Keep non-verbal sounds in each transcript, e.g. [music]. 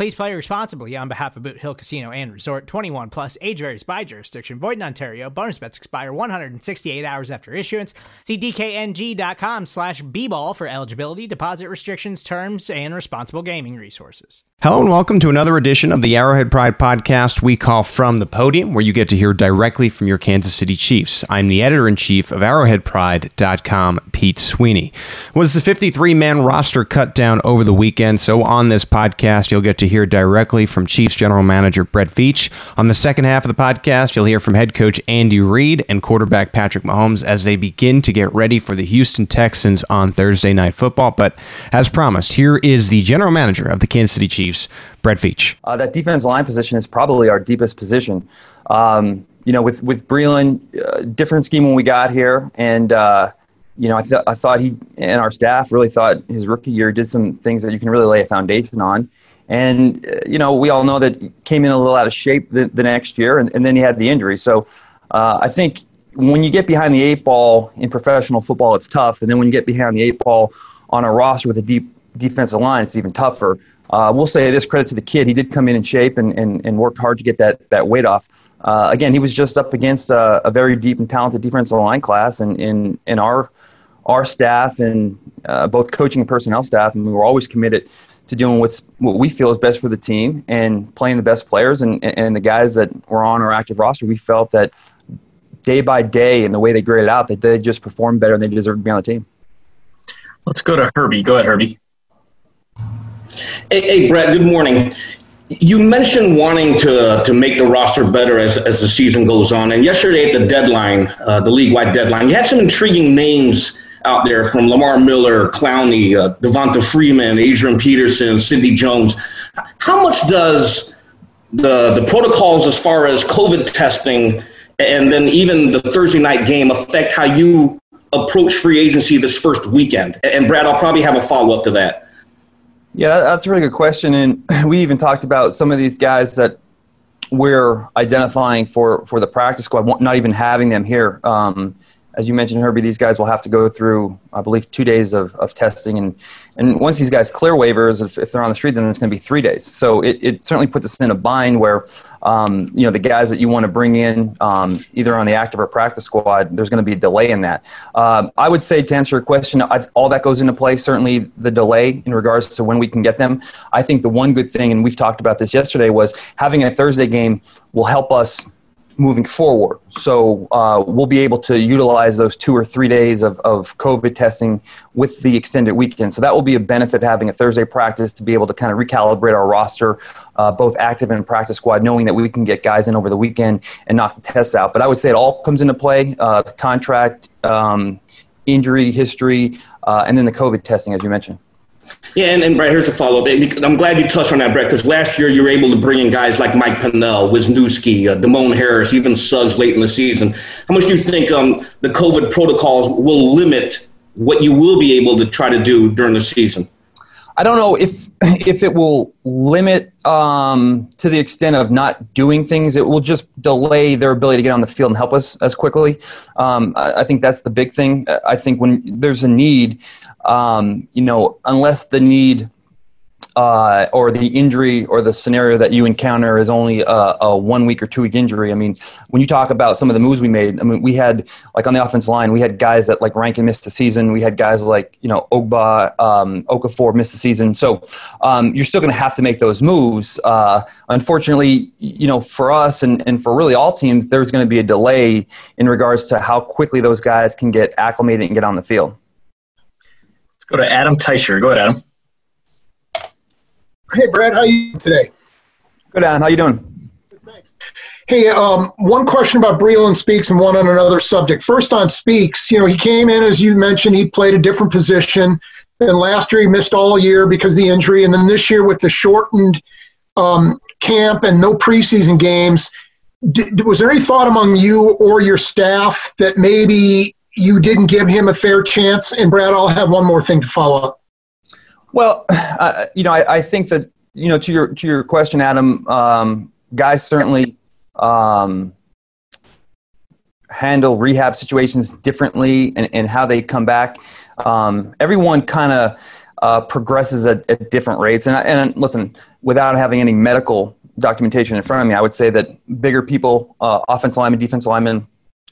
Please play responsibly on behalf of Boot Hill Casino and Resort 21 plus age varies by jurisdiction. Void in Ontario. Bonus bets expire 168 hours after issuance. See DKNG.com slash B-ball for eligibility, deposit restrictions, terms, and responsible gaming resources. Hello and welcome to another edition of the Arrowhead Pride podcast we call From the Podium, where you get to hear directly from your Kansas City Chiefs. I'm the editor in chief of ArrowheadPride.com, Pete Sweeney. Was the 53 man roster cut down over the weekend? So on this podcast, you'll get to hear directly from Chiefs general manager Brett Veach. On the second half of the podcast, you'll hear from head coach Andy Reid and quarterback Patrick Mahomes as they begin to get ready for the Houston Texans on Thursday Night Football. But as promised, here is the general manager of the Kansas City Chiefs. Brett Veach. Uh, that defense line position is probably our deepest position. Um, you know, with with Breeland, uh, different scheme when we got here, and uh, you know, I, th- I thought he and our staff really thought his rookie year did some things that you can really lay a foundation on. And uh, you know, we all know that he came in a little out of shape the, the next year, and, and then he had the injury. So uh, I think when you get behind the eight ball in professional football, it's tough, and then when you get behind the eight ball on a roster with a deep defensive line, it's even tougher. Uh, we'll say this credit to the kid. He did come in in shape and, and, and worked hard to get that, that weight off. Uh, again, he was just up against a, a, very deep and talented defensive line class, and in, in our our staff and uh, both coaching and personnel staff, and we were always committed to doing what's what we feel is best for the team and playing the best players and, and the guys that were on our active roster. We felt that day by day and the way they graded out that they just performed better and they deserved to be on the team. Let's go to Herbie. Go ahead, Herbie. Hey, hey, Brett, good morning. You mentioned wanting to, to make the roster better as, as the season goes on. And yesterday at the deadline, uh, the league wide deadline, you had some intriguing names out there from Lamar Miller, Clowney, uh, Devonta Freeman, Adrian Peterson, Sidney Jones. How much does the, the protocols as far as COVID testing and then even the Thursday night game affect how you approach free agency this first weekend? And Brad, I'll probably have a follow up to that. Yeah, that's a really good question. And [laughs] we even talked about some of these guys that we're identifying for, for the practice squad, not even having them here. Um, as you mentioned, Herbie, these guys will have to go through, I believe, two days of, of testing. And, and once these guys clear waivers, if, if they're on the street, then it's going to be three days. So it, it certainly puts us in a bind where, um, you know, the guys that you want to bring in, um, either on the active or practice squad, there's going to be a delay in that. Um, I would say, to answer your question, I've, all that goes into play. Certainly the delay in regards to when we can get them. I think the one good thing, and we've talked about this yesterday, was having a Thursday game will help us – moving forward. So uh, we'll be able to utilize those two or three days of, of COVID testing with the extended weekend. So that will be a benefit having a Thursday practice to be able to kind of recalibrate our roster, uh, both active and practice squad, knowing that we can get guys in over the weekend and knock the tests out. But I would say it all comes into play uh, the contract, um, injury history, uh, and then the COVID testing, as you mentioned. Yeah, and, and Brett, here's a follow up. I'm glad you touched on that, Brett, because last year you were able to bring in guys like Mike Pennel, Wisniewski, uh, Demone Harris, even Suggs late in the season. How much do you think um, the COVID protocols will limit what you will be able to try to do during the season? I don't know if [laughs] if it will limit um, to the extent of not doing things. It will just delay their ability to get on the field and help us as quickly. Um, I, I, think that's the big thing. I think when there's a need, um, you know, unless the need uh, or the injury or the scenario that you encounter is only a, a, one week or two week injury. I mean, when you talk about some of the moves we made, I mean, we had like on the offense line, we had guys that like Rankin missed the season. We had guys like you know Ogbah, um, Okafor missed the season. So um, you're still going to have to make those moves. Uh, unfortunately, you know, for us and, and for really all teams, there's going to be a delay in regards to how quickly those guys can get acclimated and get on the field. Let's go to Adam Teicher. Go ahead, Adam. Hey, Brad, how are you today? Good, Adam. How you doing? Thanks. Hey, um, one question about Breeland Speaks and one on another subject. First on Speaks, you know, he came in, as you mentioned, he played a different position. And last year he missed all year because of the injury. And then this year with the shortened um, camp and no preseason games, did, was there any thought among you or your staff that maybe you didn't give him a fair chance? And Brad, I'll have one more thing to follow up. Well, [sighs] uh, you know, I, I, think that you know to your to your question, Adam. Um, guys certainly um, handle rehab situations differently, and, and how they come back. Um, everyone kind of uh, progresses at, at, different rates. And, and listen, without having any medical documentation in front of me, I would say that bigger people, uh, offensive linemen, defensive linemen,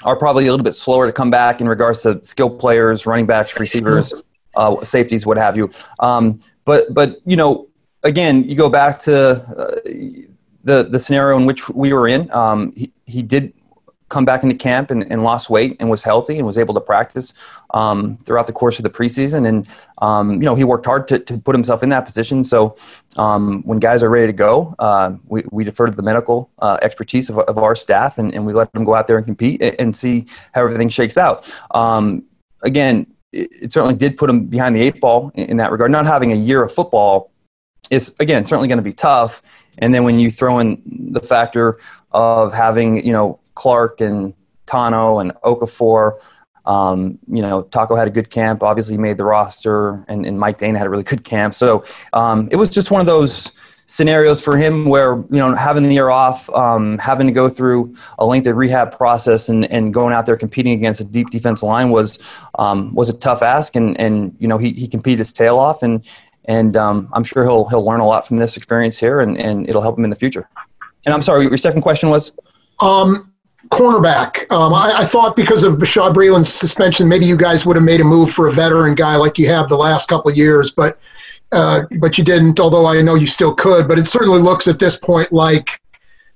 are probably a little bit slower to come back in regards to skill players, running backs, receivers uh, safeties, what have you. Um, but but you know, again, you go back to uh, the the scenario in which we were in. Um, he, he did come back into camp and, and, lost weight and was healthy and was able to practice um, throughout the course of the preseason. And, um, you know, he worked hard to, to put himself in that position. So um, when guys are ready to go, uh, we, we defer to the medical uh, expertise of, of, our staff and, and, we let them go out there and compete and, and see how everything shakes out. Um, again, it, certainly did put him behind the eight ball in, that regard. Not having a year of football is again certainly going to be tough. And then when you throw in the factor of having you know Clark and Tanoh and Okafor, um, you know Taco had a good camp. Obviously, made the roster, and, and Mike Danna had a really good camp. So um, it was just one of those scenarios for him where you know having the year off, um, having to go through a lengthy rehab process, and, and going out there competing against a deep defense line was um, was a tough ask, and and you know he, he competed his tail off, and and um, I'm sure he'll he'll learn a lot from this experience here, and, and it'll help him in the future. And I'm sorry, your second question was. Um, cornerback. Um, I, I, thought because of Bashaud Breeland's suspension, maybe you guys would have made a move for a veteran guy like you have the last couple of years, but uh, but you didn't. Although I know you still could, but it certainly looks at this point like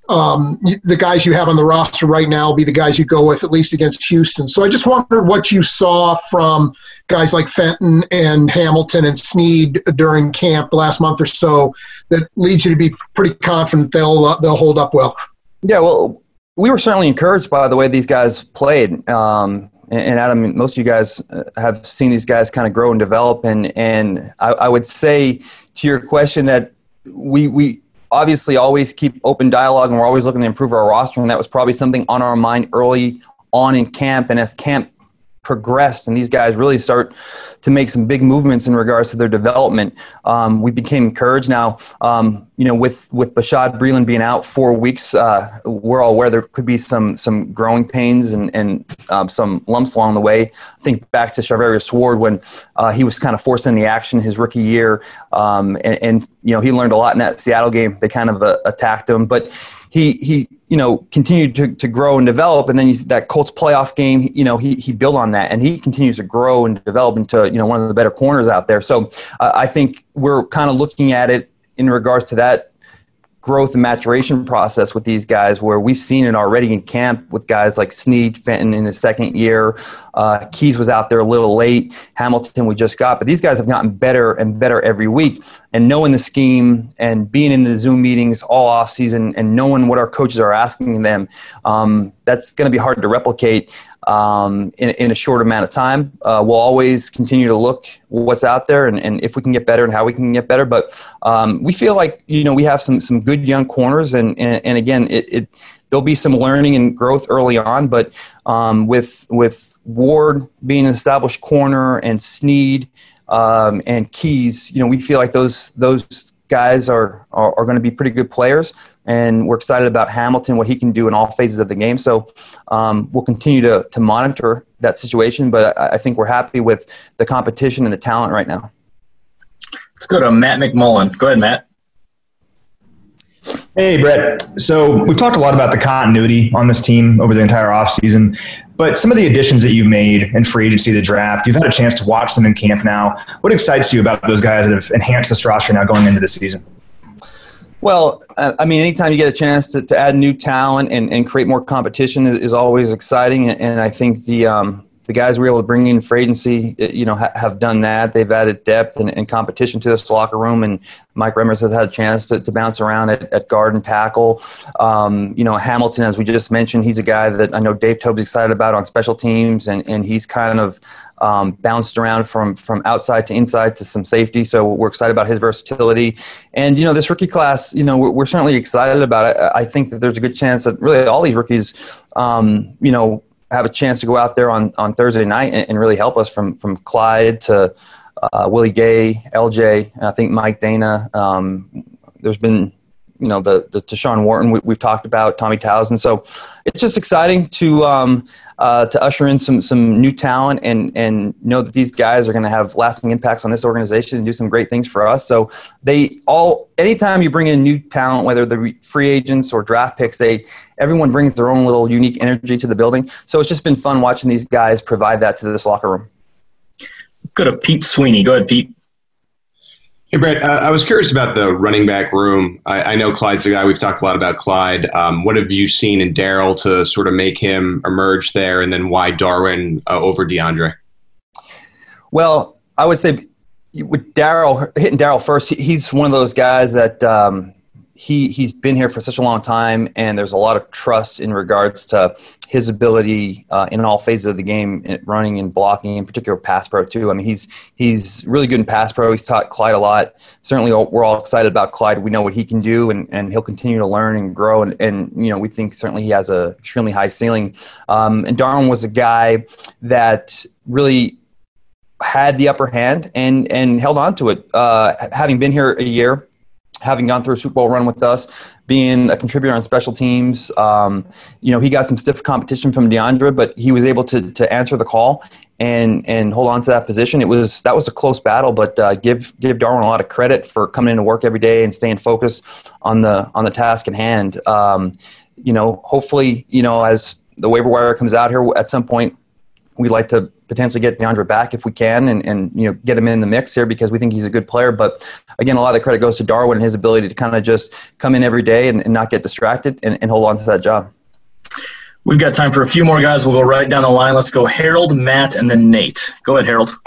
um, the guys you have on the roster right now will be the guys you go with at least against Houston. So I just wondered what you saw from guys like Fenton and Hamilton and Sneed during camp the last month or so that leads you to be pretty confident they'll uh, they'll hold up well. Yeah, well, we were certainly encouraged by the way these guys played. Um, and Adam, most of you guys uh, have seen these guys kind of grow and develop. And and I, I, would say to your question that we we obviously always keep open dialogue and we're always looking to improve our roster. And that was probably something on our mind early on in camp. And as camp progressed and these guys really start to make some big movements in regards to their development. Um, we became encouraged. Now, um, you know, with with Bashaud Breeland being out four weeks, uh, we're all aware there could be some some growing pains and and um, some lumps along the way. I think back to Charvarius Ward when uh, he was kind of forced in the action his rookie year, um, and, and, you know he learned a lot in that Seattle game. They kind of uh, attacked him, but he he you know continued to, to grow and develop and then he's that colts playoff game you know he, he built on that and he continues to grow and develop into you know one of the better corners out there. So uh, i think we're kind of looking at it in regards to that growth and maturation process with these guys where we've seen it already in camp with guys like Sneed, Fenton in his second year. Uh, Keyes was out there a little late. Hamilton we just got. But these guys have gotten better and better every week. And knowing the scheme and being in the Zoom meetings all off season and knowing what our coaches are asking them, um, that's going to be hard to replicate um, in, in, a short amount of time. Uh, we'll always continue to look what's out there and, and, if we can get better and how we can get better. But um, we feel like you know we have some some good young corners, and and, and again, it, it, there'll be some learning and growth early on. But um, with with Ward being an established corner and Sneed um, and Keyes, you know, we feel like those those guys are, are, are going to be pretty good players, and we're excited about Hamilton, what he can do in all phases of the game. So um, we'll continue to, to monitor that situation, but I, I, think we're happy with the competition and the talent right now. Let's go to Matt McMullen. Go ahead, Matt. Hey, Brett. So we've talked a lot about the continuity on this team over the entire offseason, but some of the additions that you've made in free agency, the draft, you've had a chance to watch them in camp now. What excites you about those guys that have enhanced this roster now going into the season? Well, I mean, anytime you get a chance to, to add new talent and, and create more competition is, always exciting. And I think the, um, the guys we were able to bring in for agency, you know, ha- have done that. They've added depth and, and, competition to this locker room. And Mike Remmers has had a chance to, to bounce around at, at guard and tackle. Um, you know, Hamilton, as we just mentioned, he's a guy that I know Dave Toub's excited about on special teams, and, and he's kind of um, bounced around from from outside to inside to some safety. So we're excited about his versatility. And you know, this rookie class, you know, we're, we're certainly excited about it. I think that there's a good chance that really all these rookies, um, you know have a chance to go out there on, on Thursday night and, and really help us from, from Clyde to uh, Willie Gay, LJ, I think Mike Danna. Um, there's been, you know, the, the Tershawn Wharton we, have talked about, Tommy Townsend. So it's just exciting to, um, uh, to usher in some, some new talent and, and know that these guys are going to have lasting impacts on this organization and do some great things for us. So they all, anytime you bring in new talent, whether they're free agents or draft picks, they, everyone brings their own little unique energy to the building. So it's just been fun watching these guys provide that to this locker room. Go to Pete Sweeney. Go ahead, Pete. Hey, Brett, uh, I was curious about the running back room. I, I, know Clyde's a guy. We've talked a lot about Clyde. Um, what have you seen in Darrel to sort of make him emerge there, and then why Darwin uh, over DeAndre? Well, I would say with Darrel, hitting Darrel first, he's one of those guys that um, he he's been here for such a long time, and there's a lot of trust in regards to his ability uh, in all phases of the game, running and blocking, in particular pass pro too. I mean, he's he's really good in pass pro. He's taught Clyde a lot. Certainly, we're all excited about Clyde. We know what he can do, and, and he'll continue to learn and grow. And, and you know, we think certainly he has a extremely high ceiling. Um, and Darwin was a guy that really had the upper hand and and held on to it. Uh, having been here a year having gone through a Super Bowl run with us, being a contributor on special teams. Um, you know, he got some stiff competition from DeAndre, but he was able to to answer the call and and hold on to that position. It was that was a close battle, but uh, give give Darwin a lot of credit for coming into work every day and staying focused on the on the task at hand. Um, you know, hopefully, you know, as the waiver wire comes out here at some point, we'd like to potentially get DeAndre back if we can and, and you know get him in the mix here because we think he's a good player. But again, a lot of the credit goes to Darwin and his ability to kind of just come in every day and, and not get distracted and, and hold on to that job. We've got time for a few more guys. We'll go right down the line. Let's go Harold, Matt, and then Nate. Go ahead, Harold.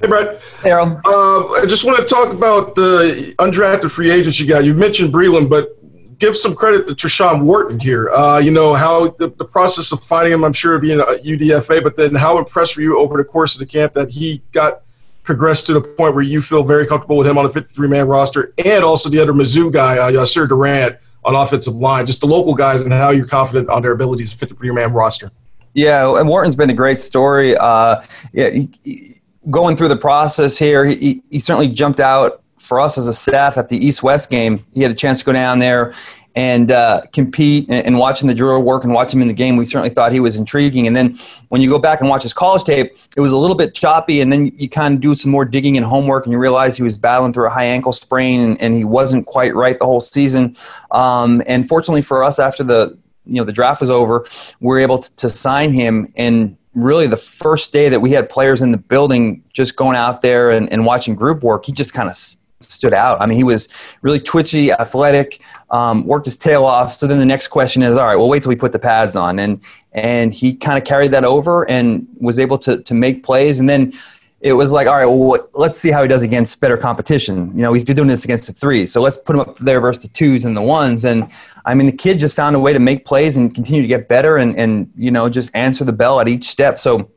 Hey, Brett. Hey, Harold. Uh, I just want to talk about the undrafted free agents you got. You mentioned Breeland, but give some credit to Tershawn Wharton here. Uh, you know how the, the, process of finding him, I'm sure, being a UDFA, but then how impressed were you over the course of the camp that he got progressed to the point where you feel very comfortable with him on a 53 man roster, and also the other Mizzou guy, uh, Yasir Durant, on offensive line, just the local guys, and how you're confident on their abilities to fit the 53 man roster. Yeah, and Wharton's been a great story. Uh, yeah, he, he, going through the process here, he, he certainly jumped out for us as a staff at the East West game, he had a chance to go down there and uh, compete and, and, watching the drill work and watch him in the game, we certainly thought he was intriguing. And then when you go back and watch his college tape, it was a little bit choppy. And then you kind of do some more digging and homework, and you realize he was battling through a high ankle sprain and, and he wasn't quite right the whole season. Um, and fortunately for us, after the you know the draft was over, we were able to, to sign him and really the first day that we had players in the building just going out there and, and watching group work, he just kind of stood out. I mean, he was really twitchy, athletic, um, worked his tail off. So then the next question is, all right, well, wait till we put the pads on, and and he kind of carried that over and was able to to make plays, and then. It was like, all right, well, let's see how he does against better competition. You know, he's doing this against the threes, so let's put him up there versus the twos and the ones. And I mean, the kid just found a way to make plays and continue to get better, and and you know, just answer the bell at each step. So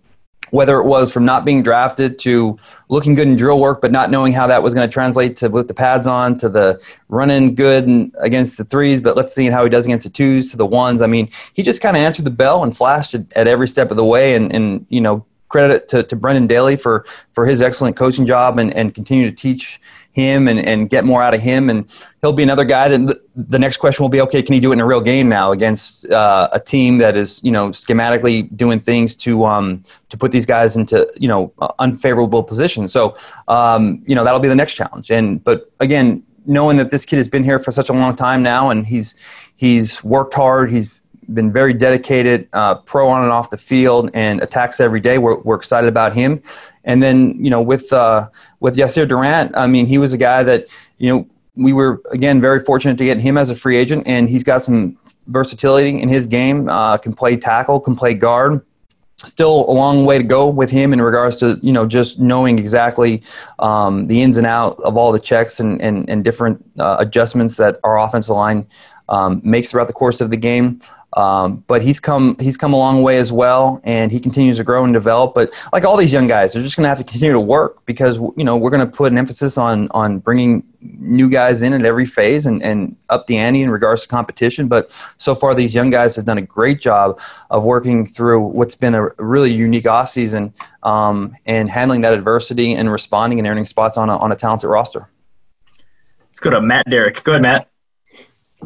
whether it was from not being drafted to looking good in drill work, but not knowing how that was going to translate to with the pads on, to the running good against the threes, but let's see how he does against the twos, to the ones. I mean, he just kind of answered the bell and flashed at, at every step of the way, and, and you know credit to, to Brendan Daly for for his excellent coaching job and, and continue to teach him and, and get more out of him. And he'll be another guy that the next question will be, okay, can he do it in a real game now against uh, a team that is, you know, schematically doing things to, um, to put these guys into, you know, unfavorable positions. So, um, you know, that'll be the next challenge. And, but again, knowing that this kid has been here for such a long time now and he's, he's worked hard, he's been very dedicated, uh, pro on and off the field, and attacks every day. We're, we're excited about him. And then, you know, with uh, with Yasir Durant, I mean, he was a guy that, you know, we were again very fortunate to get him as a free agent, and he's got some versatility in his game. Uh, can play tackle, can play guard. Still a long way to go with him in regards to you know just knowing exactly um, the ins and out of all the checks and and, and different uh, adjustments that our offensive line um, makes throughout the course of the game. Um, but he's come he's come a long way as well, and he continues to grow and develop. But like all these young guys, they're just going to have to continue to work because you know we're going to put an emphasis on on bringing new guys in at every phase and, and up the ante in regards to competition. But so far, these young guys have done a great job of working through what's been a really unique off season um, and handling that adversity and responding and earning spots on a, on a talented roster. Let's go to Matt Derrick. Go ahead, Matt.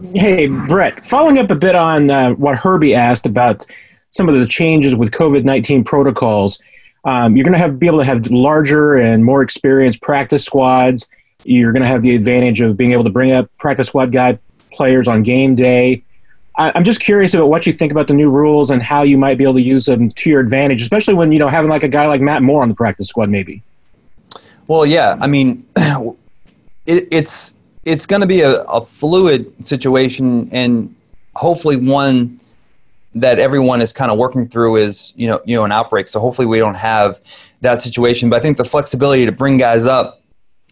Hey, Brett, following up a bit on uh, what Herbie asked about some of the changes with COVID 19 protocols, um, you're going to have be able to have larger and more experienced practice squads. You're going to have the advantage of being able to bring up practice squad guy players on game day. I, I'm just curious about what you think about the new rules and how you might be able to use them to your advantage, especially when you know having like a guy like Matt Moore on the practice squad, maybe. Well, yeah, I mean, [clears throat] it, it's it's going to be a, a fluid situation and hopefully one that everyone is kind of working through is you know you know an outbreak. So hopefully we don't have that situation. But i think the flexibility to bring guys up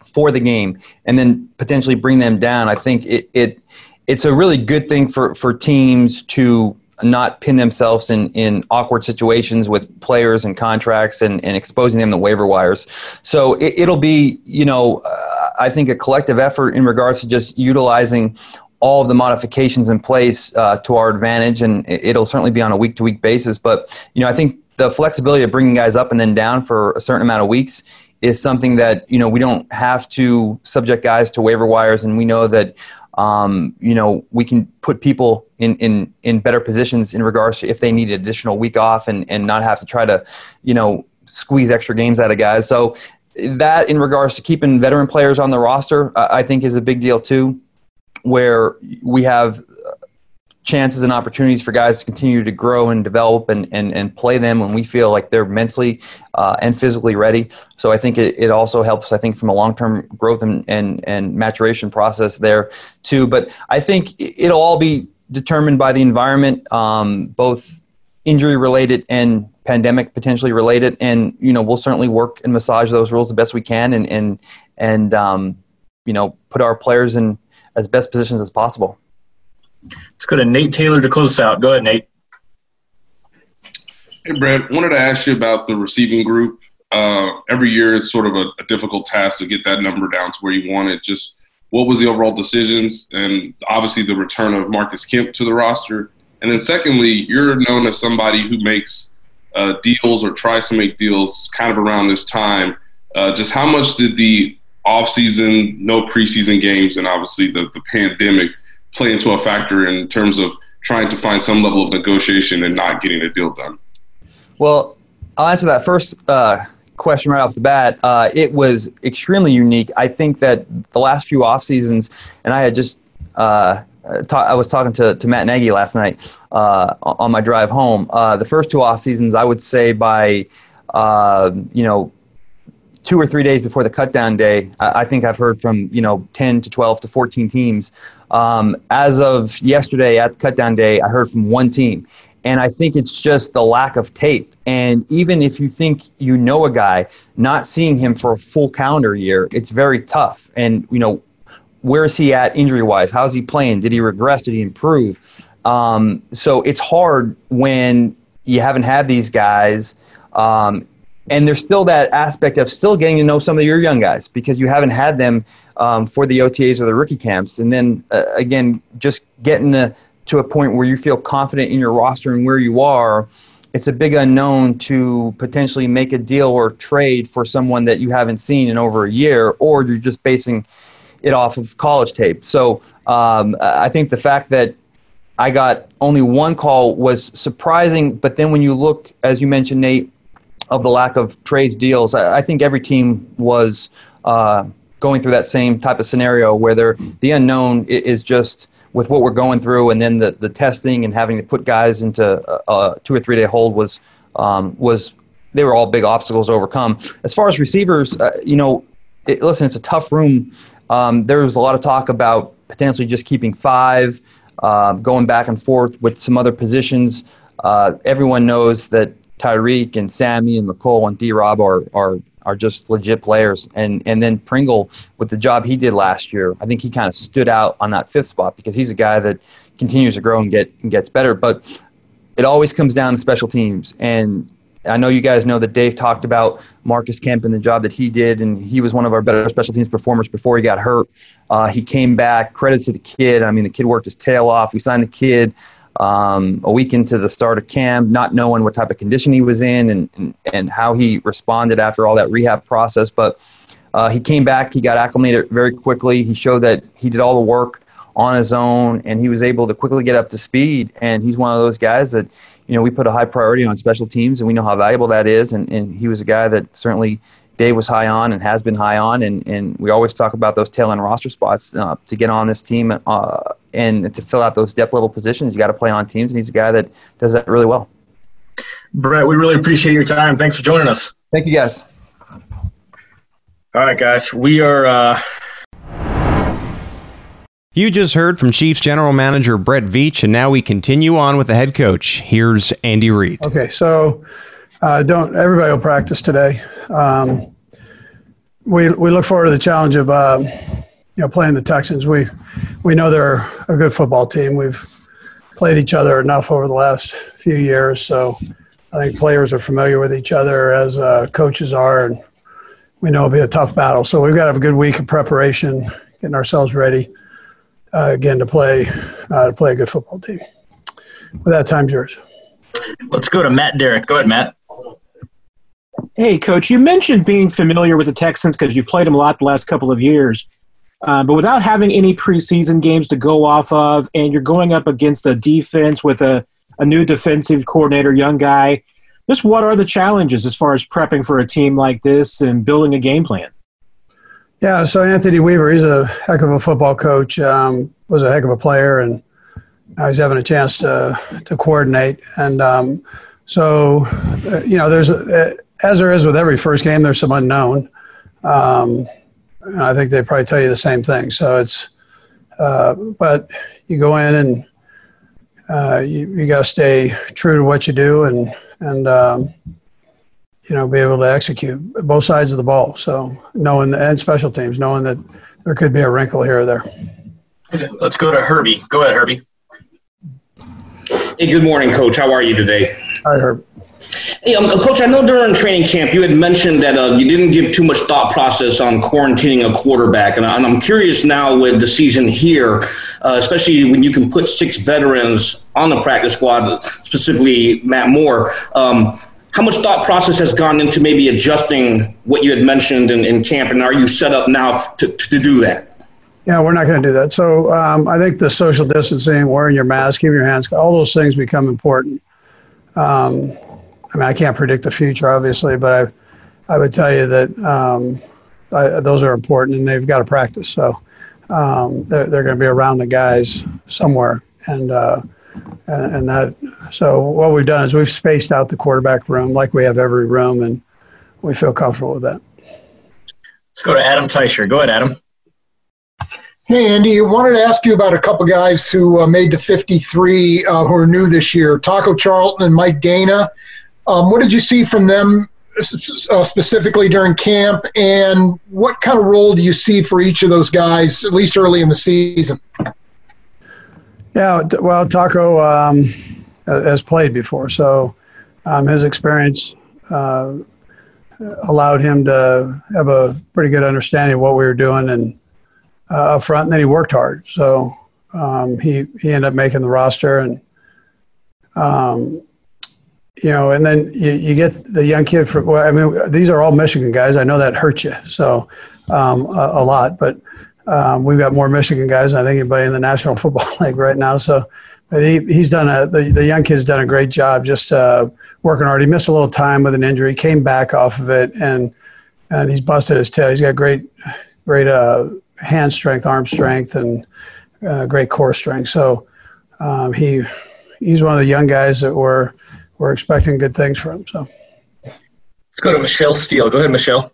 for the game and then potentially bring them down i think it, it it's a really good thing for for teams to not pin themselves in, in awkward situations with players and contracts and, and exposing them to waiver wires. So it, will be, you know, uh, I think a collective effort in regards to just utilizing all of the modifications in place uh, to our advantage, and it'll certainly be on a week to week basis. But, you know, I think the flexibility of bringing guys up and then down for a certain amount of weeks is something that, you know, we don't have to subject guys to waiver wires, and we know that um, you know, we can put people in, in, in better positions in regards to if they need an additional week off and, and not have to try to, you know, squeeze extra games out of guys. So that in regards to keeping veteran players on the roster, I think is a big deal too, where we have chances and opportunities for guys to continue to grow and develop and, and, and play them when we feel like they're mentally uh, and physically ready. So I think it, it also helps, I think, from a long term growth and, and, and maturation process there too. But I think it'll all be determined by the environment, um, both injury related and pandemic potentially related. And, you know, we'll certainly work and massage those rules the best we can and, and, and um, you know, put our players in as best positions as possible. Let's go to Nate Taylor to close us out. Go ahead, Nate. Hey, Brett. Wanted to ask you about the receiving group. Uh, every year, it's sort of a, a, difficult task to get that number down to where you want it. Just what was the overall decisions, and obviously the return of Marcus Kemp to the roster. And then, secondly, you're known as somebody who makes uh, deals or tries to make deals kind of around this time. Uh, just how much did the offseason, no preseason games, and obviously the, the pandemic play into a factor in terms of trying to find some level of negotiation and not getting a deal done? Well, I'll answer that first uh, question right off the bat. Uh, it was extremely unique. I think that the last few off seasons, and I had just uh, ta- I was talking to, to Matt Nagy last night uh, on my drive home. Uh, the first two off seasons, I would say by uh, you know two or three days before the cutdown day, I think I've heard from you know 10 to 12 to 14 teams. Um, as of yesterday at cutdown day, I heard from one team, and I think it's just the lack of tape. And even if you think you know a guy, not seeing him for a full calendar year, it's very tough. And you know, where is he at injury wise? How's he playing? Did he regress? Did he improve? Um, so it's hard when you haven't had these guys. Um, and there's still that aspect of still getting to know some of your young guys because you haven't had them um, for the OTAs or the rookie camps. And then uh, again, just getting to, to a point where you feel confident in your roster and where you are it's a big unknown to potentially make a deal or trade for someone that you haven't seen in over a year, or you're just basing it off of college tape. So um, I think the fact that I got only one call was surprising, but then when you look, as you mentioned, Nate, of the lack of trades deals, I, I think every team was uh, going through that same type of scenario where the unknown is just with what we're going through, and then the, the testing and having to put guys into a, a two or three day hold was um, was they were all big obstacles to overcome. As far as receivers, uh, you know, it, listen, it's a tough room. Um, there was a lot of talk about potentially just keeping five, uh, going back and forth with some other positions. Uh, everyone knows that Tyreek and Sammy and Mecole and D Rob are, are are just legit players. And and then Pringle with the job he did last year, I think he kind of stood out on that fifth spot because he's a guy that continues to grow and get and gets better. But it always comes down to special teams. And I know you guys know that Dave talked about Marcus Kemp and the job that he did, and he was one of our better special teams performers before he got hurt. Uh, he came back. Credit to the kid. I mean, the kid worked his tail off. We signed the kid um, a week into the start of camp, not knowing what type of condition he was in and, and, and how he responded after all that rehab process. But uh, he came back, he got acclimated very quickly. He showed that he did all the work on his own and he was able to quickly get up to speed. And he's one of those guys that, you know, we put a high priority on special teams and we know how valuable that is. And, and he was a guy that certainly Dave was high on and has been high on. And, and we always talk about those tail end roster spots uh, to get on this team. Uh, and to fill out those depth level positions, you got to play on teams, and he's a guy that does that really well. Brett, we really appreciate your time. Thanks for joining us. Thank you, guys. All right, guys, we are. Uh... You just heard from Chiefs General Manager Brett Veach, and now we continue on with the head coach. Here's Andy Reid. Okay, so uh, don't everybody will practice today. Um, we we look forward to the challenge of. Uh, you know, playing the Texans. We we know they're a good football team. We've played each other enough over the last few years, so I think players are familiar with each other as uh, coaches are, and we know it'll be a tough battle. So we've got to have a good week of preparation, getting ourselves ready uh, again to play uh, to play a good football team. With that, time's yours. Let's go to Matt Derrick. Go ahead, Matt. Hey, coach, you mentioned being familiar with the Texans because you played them a lot the last couple of years. Uh, but without having any preseason games to go off of, and you're going up against a defense with a, a new defensive coordinator, young guy, just what are the challenges as far as prepping for a team like this and building a game plan? Yeah, so Anthony Weaver, he's a heck of a football coach, um, was a heck of a player, and now he's having a chance to, to coordinate. And um, so, uh, you know, there's, uh, as there is with every first game, there's some unknown. Um, and I think they probably tell you the same thing. So it's, uh, but you go in and uh, you, you got to stay true to what you do and and um, you know be able to execute both sides of the ball. So knowing the, and special teams, knowing that there could be a wrinkle here or there. Let's go to Herbie. Go ahead, Herbie. Hey, good morning, Coach. How are you today? Hi, Herb. Hey, um, Coach, I know during training camp you had mentioned that uh, you didn't give too much thought process on quarantining a quarterback, and, I'm curious now with the season here, uh, especially when you can put six veterans on the practice squad, specifically Matt Moore. Um, how much thought process has gone into maybe adjusting what you had mentioned in, in camp, and are you set up now to, to do that? Yeah, we're not going to do that. So um, I think the social distancing, wearing your mask, keeping your hands, all those things become important. Um, I mean, I can't predict the future, obviously, but I, I would tell you that um, I, those are important, and they've got to practice. So um, they're they're going to be around the guys somewhere, and uh, and that. So what we've done is we've spaced out the quarterback room like we have every room, and we feel comfortable with that. Let's go to Adam Teicher. Go ahead, Adam. Hey, Andy, I wanted to ask you about a couple guys who uh, made the 53 uh, who are new this year Taco Charlton and Mike Danna. Um, what did you see from them uh, specifically during camp, and what kind of role do you see for each of those guys, at least early in the season? Yeah, well, Taco um, has played before, so um, his experience uh, allowed him to have a pretty good understanding of what we were doing and uh, up front. And then he worked hard, so um, he he ended up making the roster and. You know, and then you, you get the young kid for. Well, I mean, these are all Michigan guys. I know that hurts you so um, a, a, lot, but um, we've got more Michigan guys than I think anybody in the National [laughs] Football League right now. So, but he, he's done a the, the young kid's done a great job just uh, working hard. He missed a little time with an injury, came back off of it, and and he's busted his tail. He's got great great uh, hand strength, arm strength, and uh, great core strength. So um, he he's one of the young guys that we're we're expecting good things from him. So let's go to Michelle Steele. Go ahead, Michelle.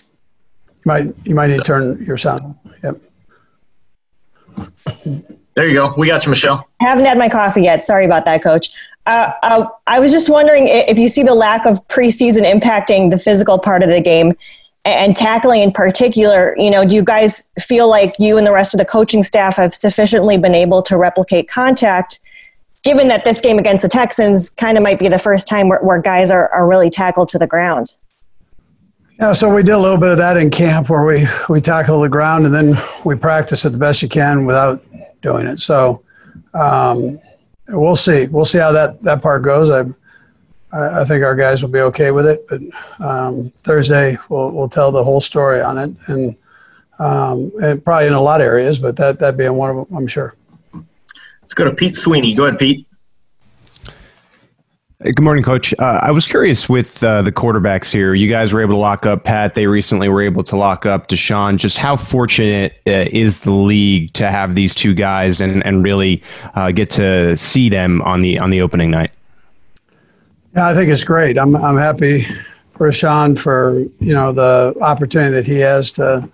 You might you might need to turn your sound. Yep. There you go. We got you, Michelle. I haven't had my coffee yet. Sorry about that, Coach. Uh, uh, I was just wondering if you see the lack of preseason impacting the physical part of the game and tackling in particular. You know, do you guys feel like you and the rest of the coaching staff have sufficiently been able to replicate contact given that this game against the Texans kind of might be the first time where, where guys are, are really tackled to the ground. Yeah, so we did a little bit of that in camp where we, we tackle the ground and then we practice it the best you can without doing it. So um, we'll see. We'll see how that, that part goes. I, I think our guys will be okay with it, but um, Thursday we'll, we'll tell the whole story on it and, um, and probably in a lot of areas, but that, that being one of them, I'm sure. Let's go to Pete Sweeney. Go ahead, Pete. Good morning, Coach. Uh, I was curious with uh, the quarterbacks here. You guys were able to lock up Pat. They recently were able to lock up Deshaun. Just how fortunate uh, is the league to have these two guys and, and really uh, get to see them on the on the opening night? Yeah, I think it's great. I'm I'm happy for Deshaun for you know the opportunity that he has to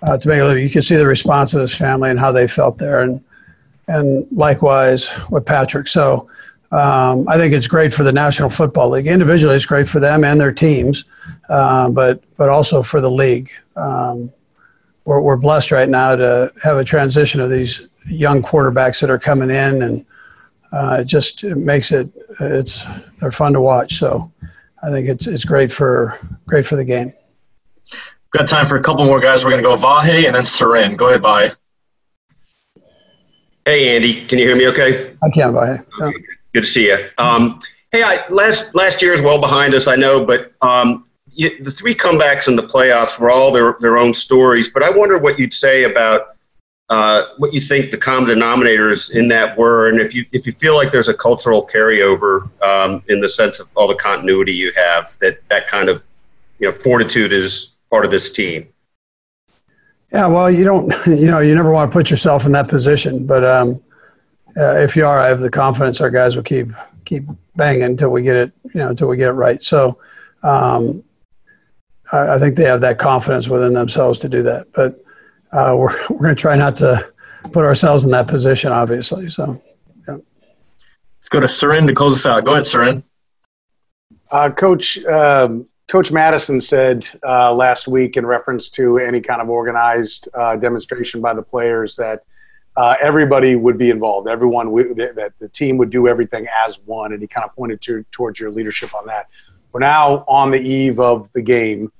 uh, to make a living. You can see the response of his family and how they felt there, and and likewise with Patrick. So um, I think it's great for the National Football League. Individually, it's great for them and their teams, uh, but but also for the league. Um, we're, we're blessed right now to have a transition of these young quarterbacks that are coming in, and uh, it just it makes it it's they're fun to watch. So I think it's it's great for great for the game. We've got time for a couple more guys. We're going to go Vahe and then Soren. Go ahead, Vahe. Hey, Andy, can you hear me okay? I can, Vahe. Yeah. Good to see you. Um, hey, I, last last year is well behind us, I know, but um, you, the three comebacks in the playoffs were all their, their own stories. But I wonder what you'd say about uh, what you think the common denominators in that were, and if you if you feel like there's a cultural carryover um, in the sense of all the continuity you have, that that kind of you know fortitude is part of this team. Yeah, well, you don't, [laughs] you know, you never want to put yourself in that position, but um, uh, if you are, I have the confidence our guys will keep keep banging until we get it, you know, until we get it right. So, um, I, I, think they have that confidence within themselves to do that. But uh, [laughs] we're we're going to try not to put ourselves in that position, obviously. So, yeah. Let's go to Soren to close us out. Go ahead, Soren. Uh, Coach, um, Coach Madison said uh, last week in reference to any kind of organized uh, demonstration by the players that uh, everybody would be involved. Everyone would, that the team would do everything as one, and he kind of pointed to, towards your leadership on that. We're now on the eve of the game.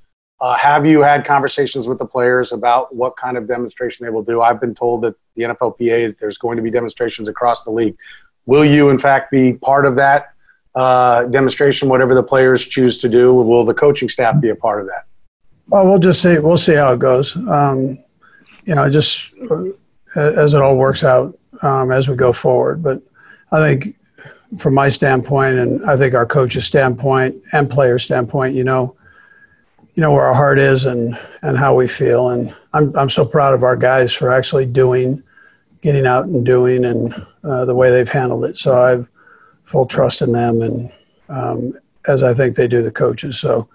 Uh, have you had conversations with the players about what kind of demonstration they will do? I've been told that the NFLPA there's going to be demonstrations across the league. Will you, in fact, be part of that uh, demonstration? Whatever the players choose to do, will the coaching staff be a part of that? Well, we'll just see. We'll see how it goes. Um, you know, just as it all works out um, as we go forward. But I think from my standpoint, and I think our coach's standpoint and player standpoint, you know, you know where our heart is and and how we feel. And I'm I'm so proud of our guys for actually doing, getting out and doing, and uh, the way they've handled it. So I've full trust in them, and um, as I think they do the coaches. So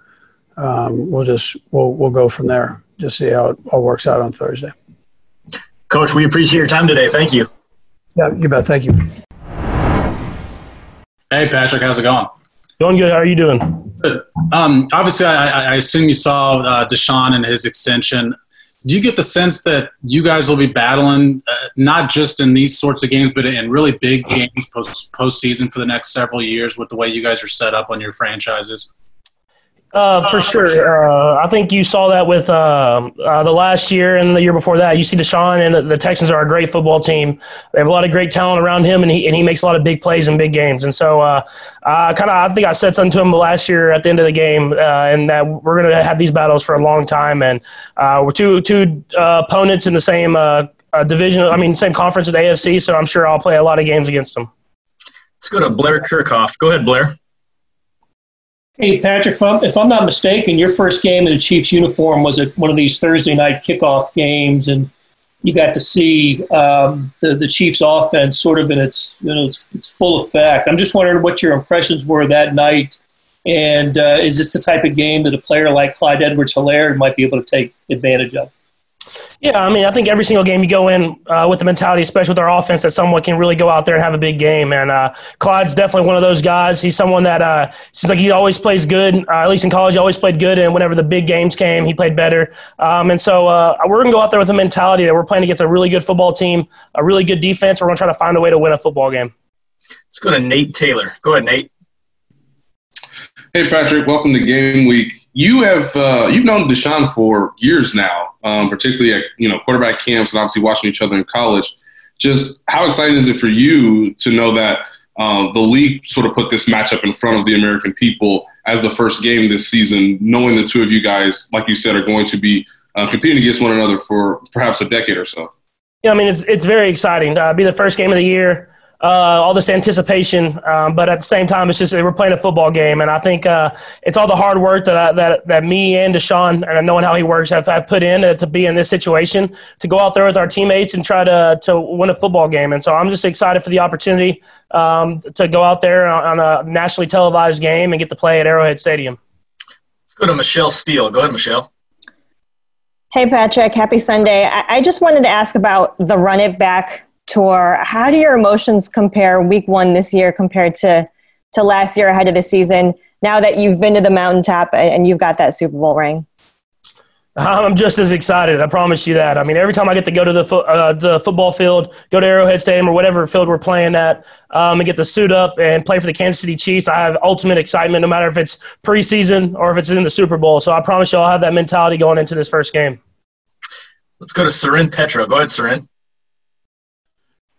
um, we'll just we'll we'll go from there. Just see how it all works out on Thursday. Coach, we appreciate your time today. Thank you. Yeah, you bet. Thank you. Hey, Patrick, how's it going? Doing good. How are you doing? Good. Um, obviously, I, I, assume you saw uh, Deshaun and his extension. Do you get the sense that you guys will be battling uh, not just in these sorts of games, but in really big games post postseason for the next several years with the way you guys are set up on your franchises? Uh, for sure. Uh, I think you saw that with uh, uh, the last year and the year before that. You see Deshaun and the, the, Texans are a great football team. They have a lot of great talent around him, and he and he makes a lot of big plays in big games. And so, uh, kind of, I think I said something to him last year at the end of the game, uh, and that we're going to have these battles for a long time. And uh, we're two two opponents in the same division. I mean, same conference the AFC. So I'm sure I'll play a lot of games against them. Let's go to Blair Kerkhoff. Go ahead, Blair. Hey, Patrick, if I'm, if I'm, not mistaken, your first game in a Chiefs uniform was at one of these Thursday night kickoff games, and you got to see um, the, the Chiefs offense sort of in its, you know, its, its, full effect. I'm just wondering what your impressions were that night, and uh, is this the type of game that a player like Clyde Edwards Helaire might be able to take advantage of? Yeah, I mean, I think every single game you go in uh, with the mentality, especially with our offense, that someone can really go out there and have a big game. And uh, Clyde's definitely one of those guys. He's someone that uh, seems like he always plays good. Uh, at least in college, he always played good. And whenever the big games came, he played better. Um, and so uh, we're going to go out there with a mentality that we're playing against a really good football team, a really good defense. We're going to try to find a way to win a football game. Let's go to Nate Taylor. Go ahead, Nate. Hey, Patrick. Welcome to Game Week you have uh, you've known Deshaun for years now, um, particularly at you know quarterback camps and obviously watching each other in college. Just how exciting is it for you to know that uh, the league sort of put this matchup in front of the American people as the first game this season, knowing the two of you guys, like you said, are going to be uh, competing against one another for perhaps a decade or so. Yeah, I mean it's it's very exciting. Uh, be the first game of the year uh, all this anticipation, um, but at the same time, it's just we're playing a football game, and I think uh, it's all the hard work that I, that that me and Deshaun and knowing how he works have, have put in to, to be in this situation to go out there with our teammates and try to to win a football game. And so I'm just excited for the opportunity um, to go out there on a nationally televised game and get to play at Arrowhead Stadium. Let's go to Michelle Steele. Go ahead, Michelle. Hey, Patrick. Happy Sunday. I, I just wanted to ask about the run it back tour. How do your emotions compare week one this year compared to, to last year ahead of the season now that you've been to the mountaintop and you've got that Super Bowl ring? [laughs] I'm just as excited. I promise you that. I mean, every time I get to go to the fo- uh, the football field, go to Arrowhead Stadium or whatever field we're playing at, um, and get to suit up and play for the Kansas City Chiefs, I have ultimate excitement, no matter if it's preseason or if it's in the Super Bowl. So I promise you, I'll have that mentality going into this first game. Let's go to Soren Petro. Go ahead, Soren.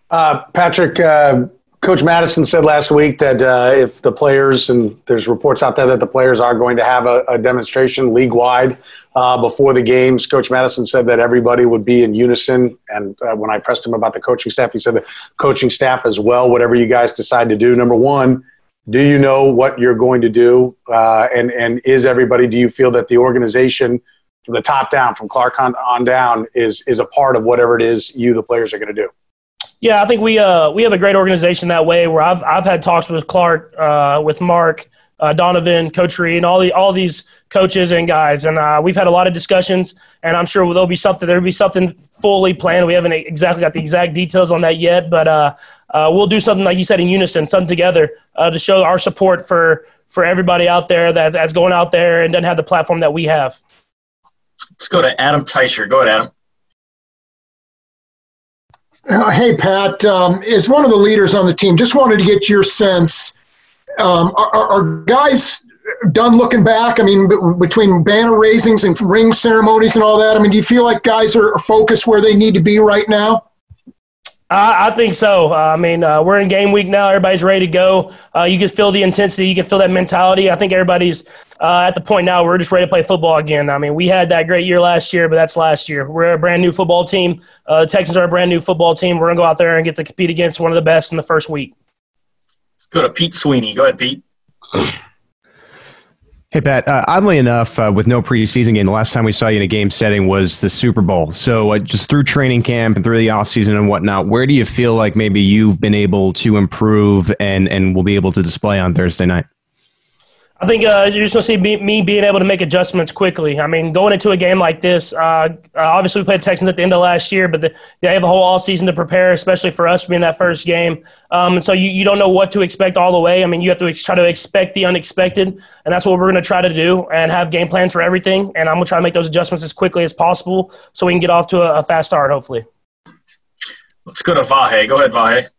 Uh, Patrick, uh, Coach Madison said last week that uh, if the players, and there's reports out there that the players are going to have a, a demonstration league wide uh, before the games, Coach Madison said that everybody would be in unison. And uh, when I pressed him about the coaching staff, he said the coaching staff as well, whatever you guys decide to do. Number one, do you know what you're going to do? Uh, and, and is everybody, do you feel that the organization, from the top down, from Clark on, on down, is, is a part of whatever it is you, the players, are going to do? Yeah, I think we uh, we have a great organization that way. Where I've I've had talks with Clark, uh, with Mark, uh, Donovan, Coach Reid, and all the all these coaches and guys, and uh, we've had a lot of discussions. And I'm sure there'll be something there'll be something fully planned. We haven't exactly got the exact details on that yet, but uh, uh, we'll do something like you said in unison, something together to show our support for for everybody out there that, that's going out there and doesn't have the platform that we have. Let's go to Adam Teicher. Go ahead, Adam. Uh, [clears throat] hey, Pat, um, as one of the leaders on the team, just wanted to get your sense. Um, are, are, guys done looking back? I mean, b- between banner raisings and ring ceremonies and all that, I mean, do you feel like guys are focused where they need to be right now? I, I think so. Uh, I mean, uh, we're in game week now. Everybody's ready to go. Uh, you can feel the intensity. You can feel that mentality. I think everybody's uh, at the point now we're just ready to play football again. I mean, we had that great year last year, but that's last year. We're a brand new football team. Uh, Texans are a brand new football team. We're going to go out there and get to compete against one of the best in the first week. Let's go to Pete Sweeney. Go ahead, Pete. [clears throat] Hey, Pat. Uh, oddly enough, uh, with no preseason game, the last time we saw you in a game setting was the Super Bowl. So, uh, just through training camp and through the offseason and whatnot, where do you feel like maybe you've been able to improve and, and will be able to display on Thursday night? I think uh, you're just going to see me, me, being able to make adjustments quickly. I mean, going into a game like this, uh, uh, obviously we played Texans at the end of last year, but the, they have a whole all season to prepare, especially for us being that first game. Um, and so you, you don't know what to expect all the way. I mean, you have to try to expect the unexpected, and that's what we're going to try to do and have game plans for everything. And I'm going to try to make those adjustments as quickly as possible so we can get off to a, a fast start, hopefully. Let's go to Vahe. Go ahead, Vahe.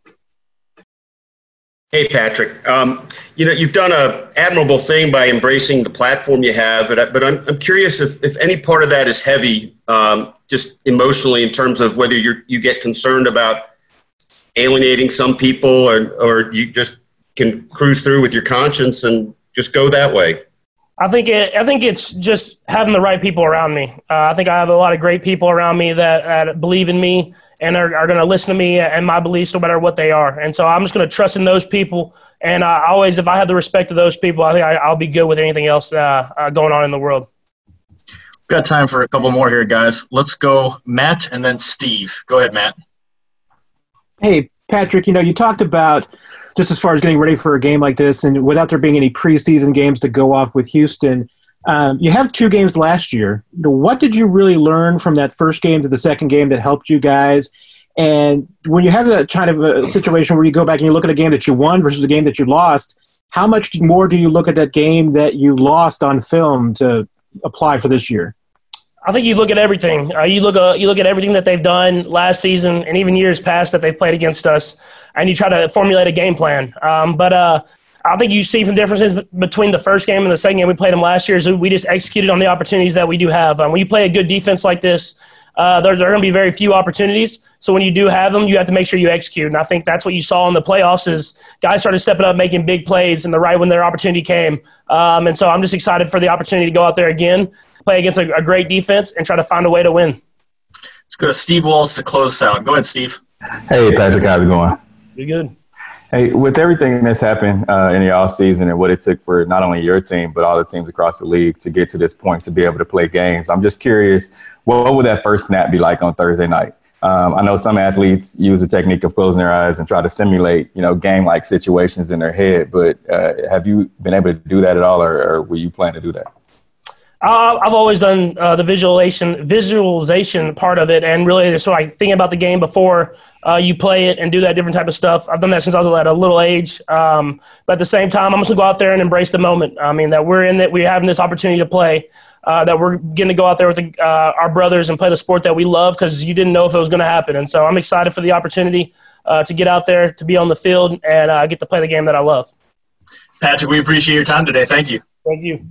Hey, Patrick. Um, you know, you've done a admirable thing by embracing the platform you have, but, but I'm, I'm curious if, if any part of that is heavy, um, just emotionally, in terms of whether you you get concerned about alienating some people, or or you just can cruise through with your conscience and just go that way. I think it, I think it's just having the right people around me. Uh, I think I have a lot of great people around me that, that believe in me and are, are going to listen to me and my beliefs no matter what they are. And so I'm just going to trust in those people. And I always, if I have the respect of those people, I think I, will be good with anything else uh, uh, going on in the world. We've got time for a couple more here, guys. Let's go Matt and then Steve. Go ahead, Matt. Hey, Patrick, you know, you talked about just as far as getting ready for a game like this and without there being any preseason games to go off with Houston. Um, you have two games last year. What did you really learn from that first game to the second game that helped you guys? And when you have that kind of a situation where you go back and you look at a game that you won versus a game that you lost, how much more do you look at that game that you lost on film to apply for this year? I think you look at everything. Uh, you look uh, you look at everything that they've done last season and even years past that they've played against us, and you try to formulate a game plan. Um, but uh, I think you see some differences between the first game and the second game we played them last year. Is we just executed on the opportunities that we do have. Um, when you play a good defense like this, uh, there, there are going to be very few opportunities. So when you do have them, you have to make sure you execute. And I think that's what you saw in the playoffs is guys started stepping up, making big plays, and the right when their opportunity came. Um, and so I'm just excited for the opportunity to go out there again, play against a, a great defense, and try to find a way to win. Let's go to Steve Walls to close us out. Go ahead, Steve. Hey, Patrick. How's it going? Be good. Hey, with everything that's happened uh, in the off season and what it took for not only your team but all the teams across the league to get to this point to be able to play games, I'm just curious, what would that first snap be like on Thursday night? Um, I know some athletes use the technique of closing their eyes and try to simulate, you know, game-like situations in their head. But uh, have you been able to do that at all, or, or were you planning to do that? Uh, I've always done uh, the visualization visualization part of it, and really so I think about the game before uh, you play it and do that different type of stuff. I've done that since I was at a little age. Um, but at the same time, I'm just gonna go out there and embrace the moment. I mean that we're in that we're having this opportunity to play. Uh, that we're getting to go out there with the, uh, our brothers and play the sport that we love because you didn't know if it was going to happen. And so I'm excited for the opportunity uh, to get out there, to be on the field, and get to play the game that I love. Patrick, we appreciate your time today. Thank you. Thank you.